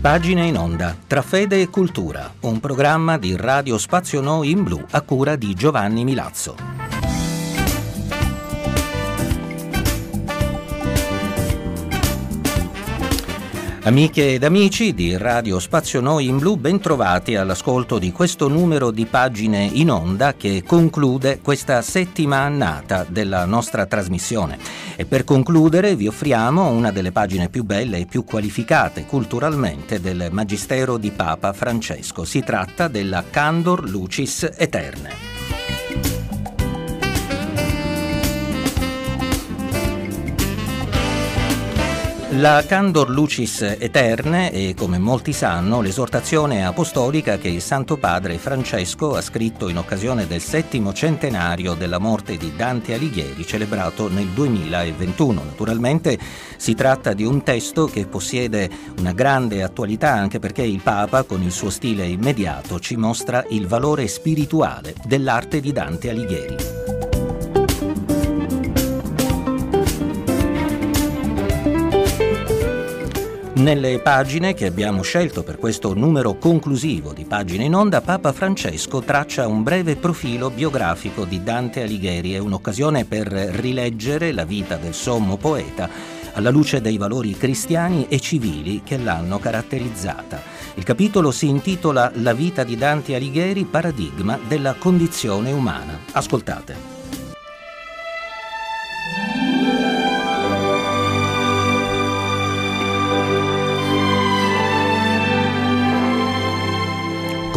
Pagine in onda, tra fede e cultura, un programma di Radio Spazio Noi in Blu a cura di Giovanni Milazzo. Amiche ed amici di Radio Spazio Noi in Blu, bentrovati all'ascolto di questo numero di pagine in onda che conclude questa settima annata della nostra trasmissione. E per concludere vi offriamo una delle pagine più belle e più qualificate culturalmente del Magistero di Papa Francesco. Si tratta della Candor Lucis Eterne. La Candor Lucis Eterne è, come molti sanno, l'esortazione apostolica che il Santo Padre Francesco ha scritto in occasione del settimo centenario della morte di Dante Alighieri, celebrato nel 2021. Naturalmente si tratta di un testo che possiede una grande attualità anche perché il Papa, con il suo stile immediato, ci mostra il valore spirituale dell'arte di Dante Alighieri. Nelle pagine che abbiamo scelto per questo numero conclusivo di pagine in onda, Papa Francesco traccia un breve profilo biografico di Dante Alighieri. È un'occasione per rileggere la vita del sommo poeta alla luce dei valori cristiani e civili che l'hanno caratterizzata. Il capitolo si intitola La vita di Dante Alighieri, paradigma della condizione umana. Ascoltate.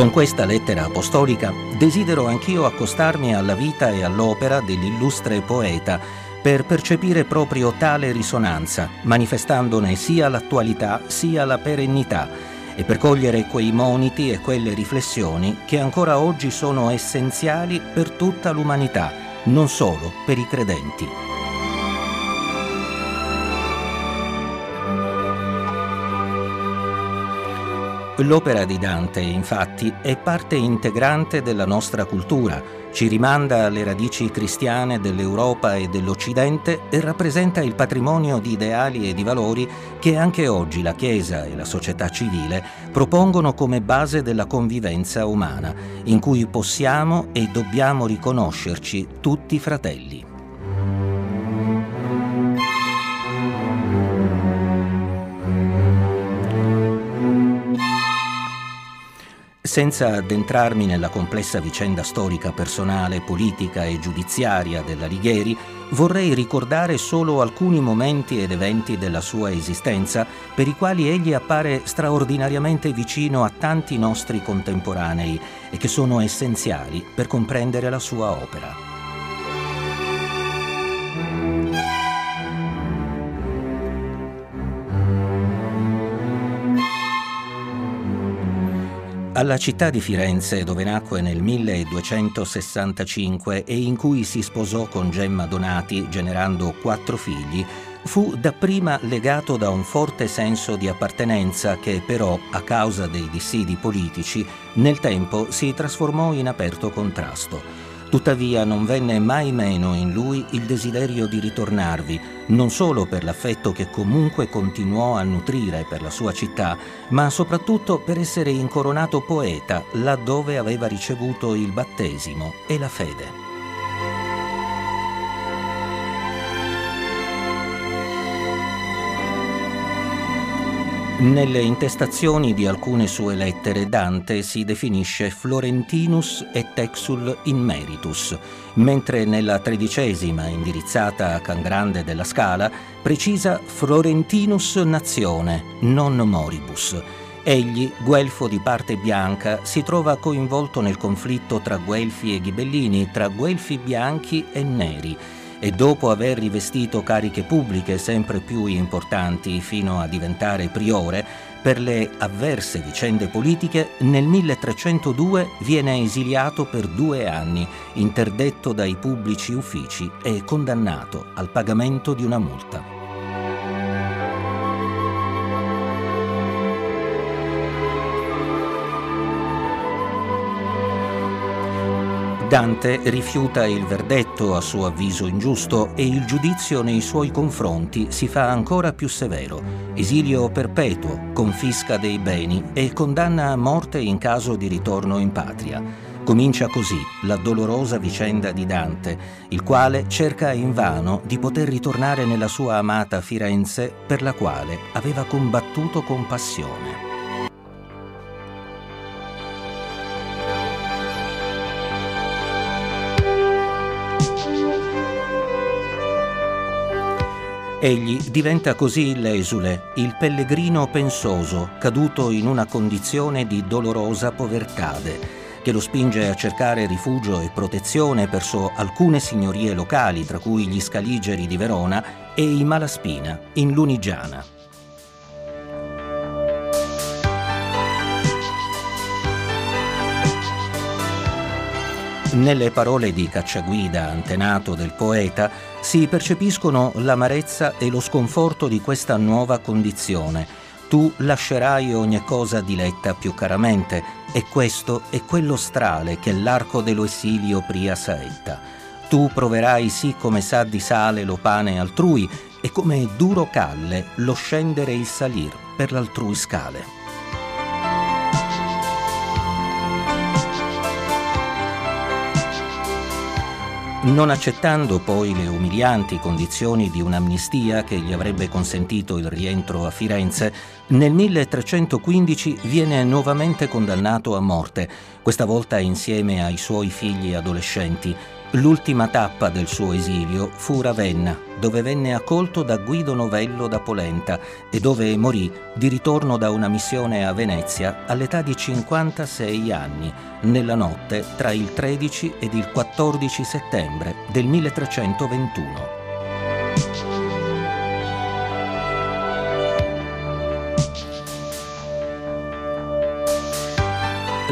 Con questa lettera apostolica desidero anch'io accostarmi alla vita e all'opera dell'illustre poeta per percepire proprio tale risonanza, manifestandone sia l'attualità sia la perennità e per cogliere quei moniti e quelle riflessioni che ancora oggi sono essenziali per tutta l'umanità, non solo per i credenti. L'opera di Dante, infatti, è parte integrante della nostra cultura, ci rimanda alle radici cristiane dell'Europa e dell'Occidente e rappresenta il patrimonio di ideali e di valori che anche oggi la Chiesa e la società civile propongono come base della convivenza umana, in cui possiamo e dobbiamo riconoscerci tutti fratelli. Senza addentrarmi nella complessa vicenda storica, personale, politica e giudiziaria della Righieri, vorrei ricordare solo alcuni momenti ed eventi della sua esistenza per i quali egli appare straordinariamente vicino a tanti nostri contemporanei e che sono essenziali per comprendere la sua opera. Alla città di Firenze, dove nacque nel 1265 e in cui si sposò con Gemma Donati, generando quattro figli, fu dapprima legato da un forte senso di appartenenza che però, a causa dei dissidi politici, nel tempo si trasformò in aperto contrasto. Tuttavia non venne mai meno in lui il desiderio di ritornarvi, non solo per l'affetto che comunque continuò a nutrire per la sua città, ma soprattutto per essere incoronato poeta laddove aveva ricevuto il battesimo e la fede. Nelle intestazioni di alcune sue lettere Dante si definisce Florentinus et exul in meritus, mentre nella tredicesima, indirizzata a Can Grande della Scala, precisa Florentinus nazione, non moribus. Egli, guelfo di parte bianca, si trova coinvolto nel conflitto tra guelfi e ghibellini, tra guelfi bianchi e neri, e dopo aver rivestito cariche pubbliche sempre più importanti fino a diventare priore, per le avverse vicende politiche, nel 1302 viene esiliato per due anni, interdetto dai pubblici uffici e condannato al pagamento di una multa. Dante rifiuta il verdetto a suo avviso ingiusto e il giudizio nei suoi confronti si fa ancora più severo. Esilio perpetuo, confisca dei beni e condanna a morte in caso di ritorno in patria. Comincia così la dolorosa vicenda di Dante, il quale cerca invano di poter ritornare nella sua amata Firenze per la quale aveva combattuto con passione. Egli diventa così l'esule, il pellegrino pensoso, caduto in una condizione di dolorosa povertade, che lo spinge a cercare rifugio e protezione verso alcune signorie locali, tra cui gli Scaligeri di Verona e i Malaspina, in Lunigiana. Nelle parole di Cacciaguida, antenato del poeta, si percepiscono l'amarezza e lo sconforto di questa nuova condizione. Tu lascerai ogni cosa diletta più caramente, e questo è quello strale che l'arco dello esilio pria saetta. Tu proverai sì come sa di sale lo pane altrui, e come duro calle lo scendere il salir per l'altrui scale. Non accettando poi le umilianti condizioni di un'amnistia che gli avrebbe consentito il rientro a Firenze, nel 1315 viene nuovamente condannato a morte, questa volta insieme ai suoi figli adolescenti, L'ultima tappa del suo esilio fu Ravenna, dove venne accolto da Guido Novello da Polenta e dove morì di ritorno da una missione a Venezia all'età di 56 anni, nella notte tra il 13 ed il 14 settembre del 1321.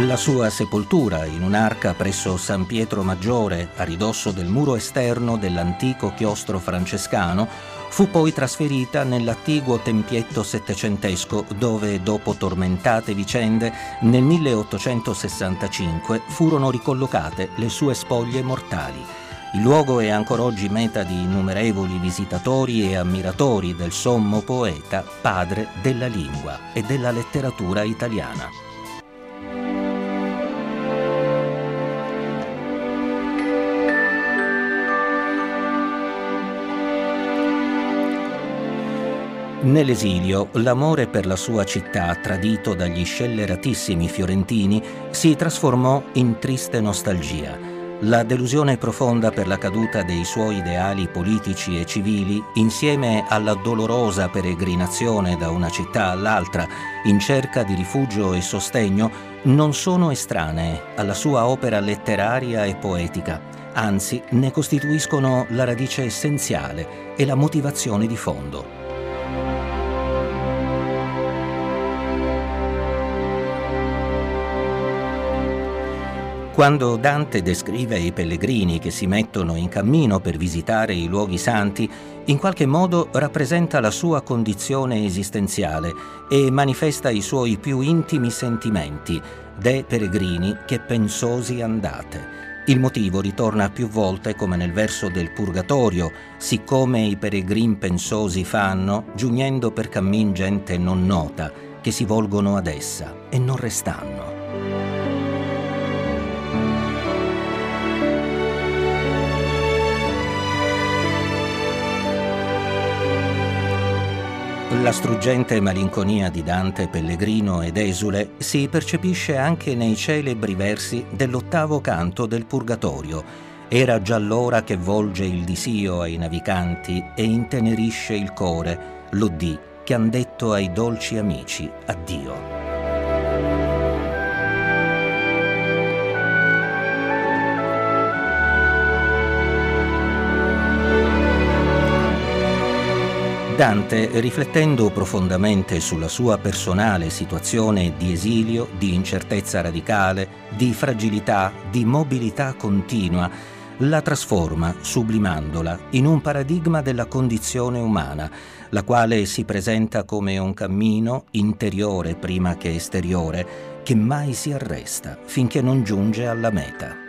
La sua sepoltura in un'arca presso San Pietro Maggiore, a ridosso del muro esterno dell'antico chiostro francescano, fu poi trasferita nell'attiguo tempietto settecentesco dove, dopo tormentate vicende, nel 1865 furono ricollocate le sue spoglie mortali. Il luogo è ancora oggi meta di innumerevoli visitatori e ammiratori del sommo poeta, padre della lingua e della letteratura italiana. Nell'esilio, l'amore per la sua città, tradito dagli scelleratissimi fiorentini, si trasformò in triste nostalgia. La delusione profonda per la caduta dei suoi ideali politici e civili, insieme alla dolorosa peregrinazione da una città all'altra in cerca di rifugio e sostegno, non sono estranee alla sua opera letteraria e poetica, anzi ne costituiscono la radice essenziale e la motivazione di fondo. Quando Dante descrive i pellegrini che si mettono in cammino per visitare i luoghi santi, in qualche modo rappresenta la sua condizione esistenziale e manifesta i suoi più intimi sentimenti, de peregrini che pensosi andate. Il motivo ritorna più volte come nel verso del Purgatorio, siccome i peregrin pensosi fanno, giugnendo per cammin gente non nota, che si volgono ad essa e non restanno. La struggente malinconia di Dante, Pellegrino ed Esule si percepisce anche nei celebri versi dell'ottavo canto del Purgatorio. Era già l'ora che volge il disio ai navicanti e intenerisce il core, l'oddì che han detto ai dolci amici addio. Dante, riflettendo profondamente sulla sua personale situazione di esilio, di incertezza radicale, di fragilità, di mobilità continua, la trasforma, sublimandola, in un paradigma della condizione umana, la quale si presenta come un cammino interiore prima che esteriore, che mai si arresta finché non giunge alla meta.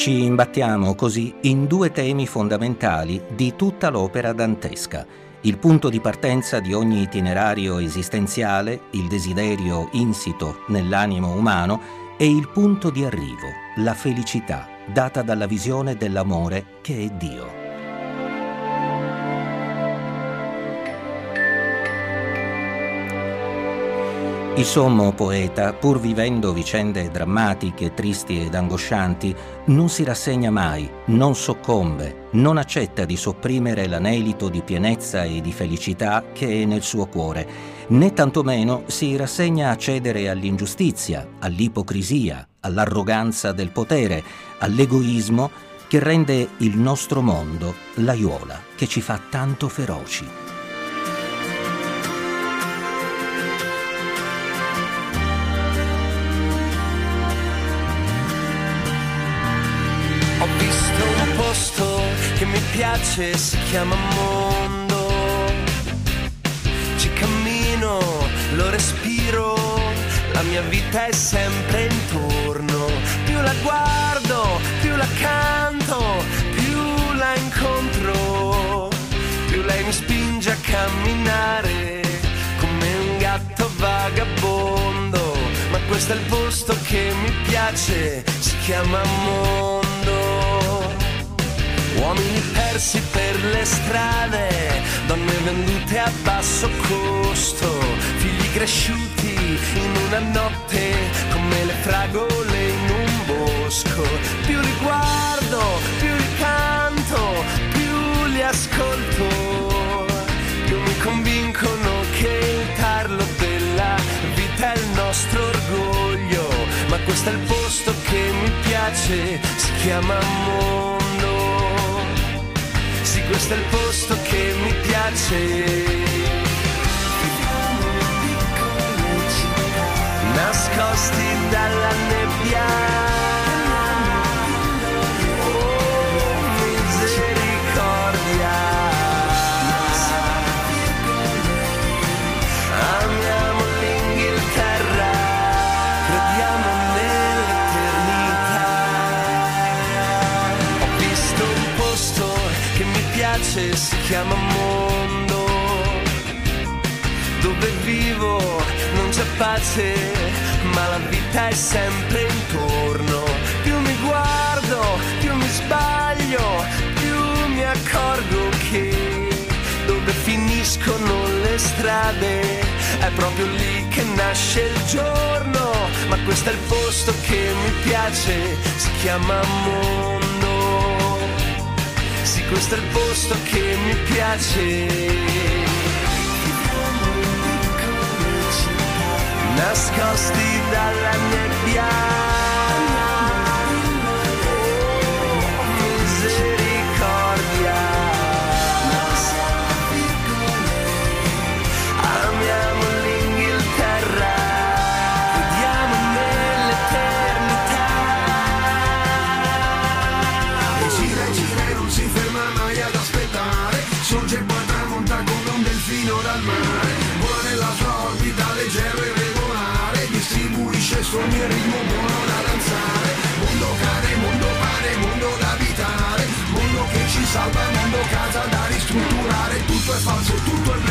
Ci imbattiamo così in due temi fondamentali di tutta l'opera dantesca. Il punto di partenza di ogni itinerario esistenziale, il desiderio insito nell'animo umano, e il punto di arrivo, la felicità, data dalla visione dell'amore che è Dio. Il sommo poeta, pur vivendo vicende drammatiche, tristi ed angoscianti, non si rassegna mai, non soccombe, non accetta di sopprimere l'anelito di pienezza e di felicità che è nel suo cuore, né tantomeno si rassegna a cedere all'ingiustizia, all'ipocrisia, all'arroganza del potere, all'egoismo che rende il nostro mondo l'aiuola che ci fa tanto feroci. Piace si chiama mondo. Ci cammino, lo respiro, la mia vita è sempre intorno. Più la guardo, più la canto, più la incontro, più lei mi spinge a camminare come un gatto vagabondo. Ma questo è il posto che mi piace, si chiama mondo. Uomini persi per le strade, donne vendute a basso costo, figli cresciuti in una notte come le fragole in un bosco. Più li guardo, più li canto, più li ascolto, più mi convincono che il tarlo della vita è il nostro orgoglio. Ma questo è il posto che mi piace, si chiama amore questo è il posto che mi piace. Nascosti dalla nebbia. C'è pace, ma la vita è sempre intorno. Più mi guardo, più mi sbaglio, più mi accorgo che dove finiscono le strade è proprio lì che nasce il giorno. Ma questo è il posto che mi piace, si chiama mondo questo è il posto che mi piace. Nascosti dalla nebbia. Sogni e ritmo buono da danzare Mondo cane, mondo pane, mondo da abitare Mondo che ci salva, mondo casa da ristrutturare. Tutto è falso, tutto è vero,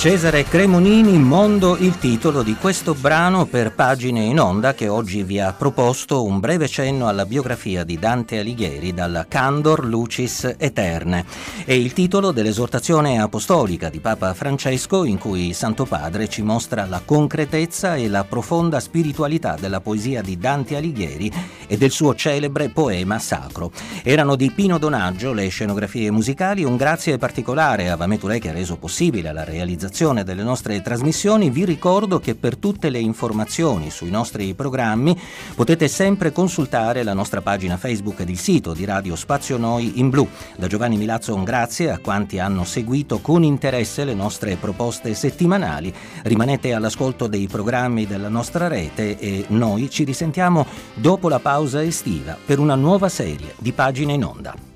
Cesare Cremonini, Mondo, il titolo di questo brano per pagine in onda che oggi vi ha proposto un breve cenno alla biografia di Dante Alighieri dalla Candor Lucis Eterne. È il titolo dell'esortazione apostolica di Papa Francesco in cui Santo Padre ci mostra la concretezza e la profonda spiritualità della poesia di Dante Alighieri e del suo celebre poema sacro. Erano di Pino Donaggio le scenografie musicali, un grazie particolare a Vametulè che ha reso possibile la realizzazione realizzazione delle nostre trasmissioni vi ricordo che per tutte le informazioni sui nostri programmi potete sempre consultare la nostra pagina Facebook ed il sito di Radio Spazio Noi in Blu. Da Giovanni Milazzo un grazie a quanti hanno seguito con interesse le nostre proposte settimanali. Rimanete all'ascolto dei programmi della nostra rete e noi ci risentiamo dopo la pausa estiva per una nuova serie di pagine in onda.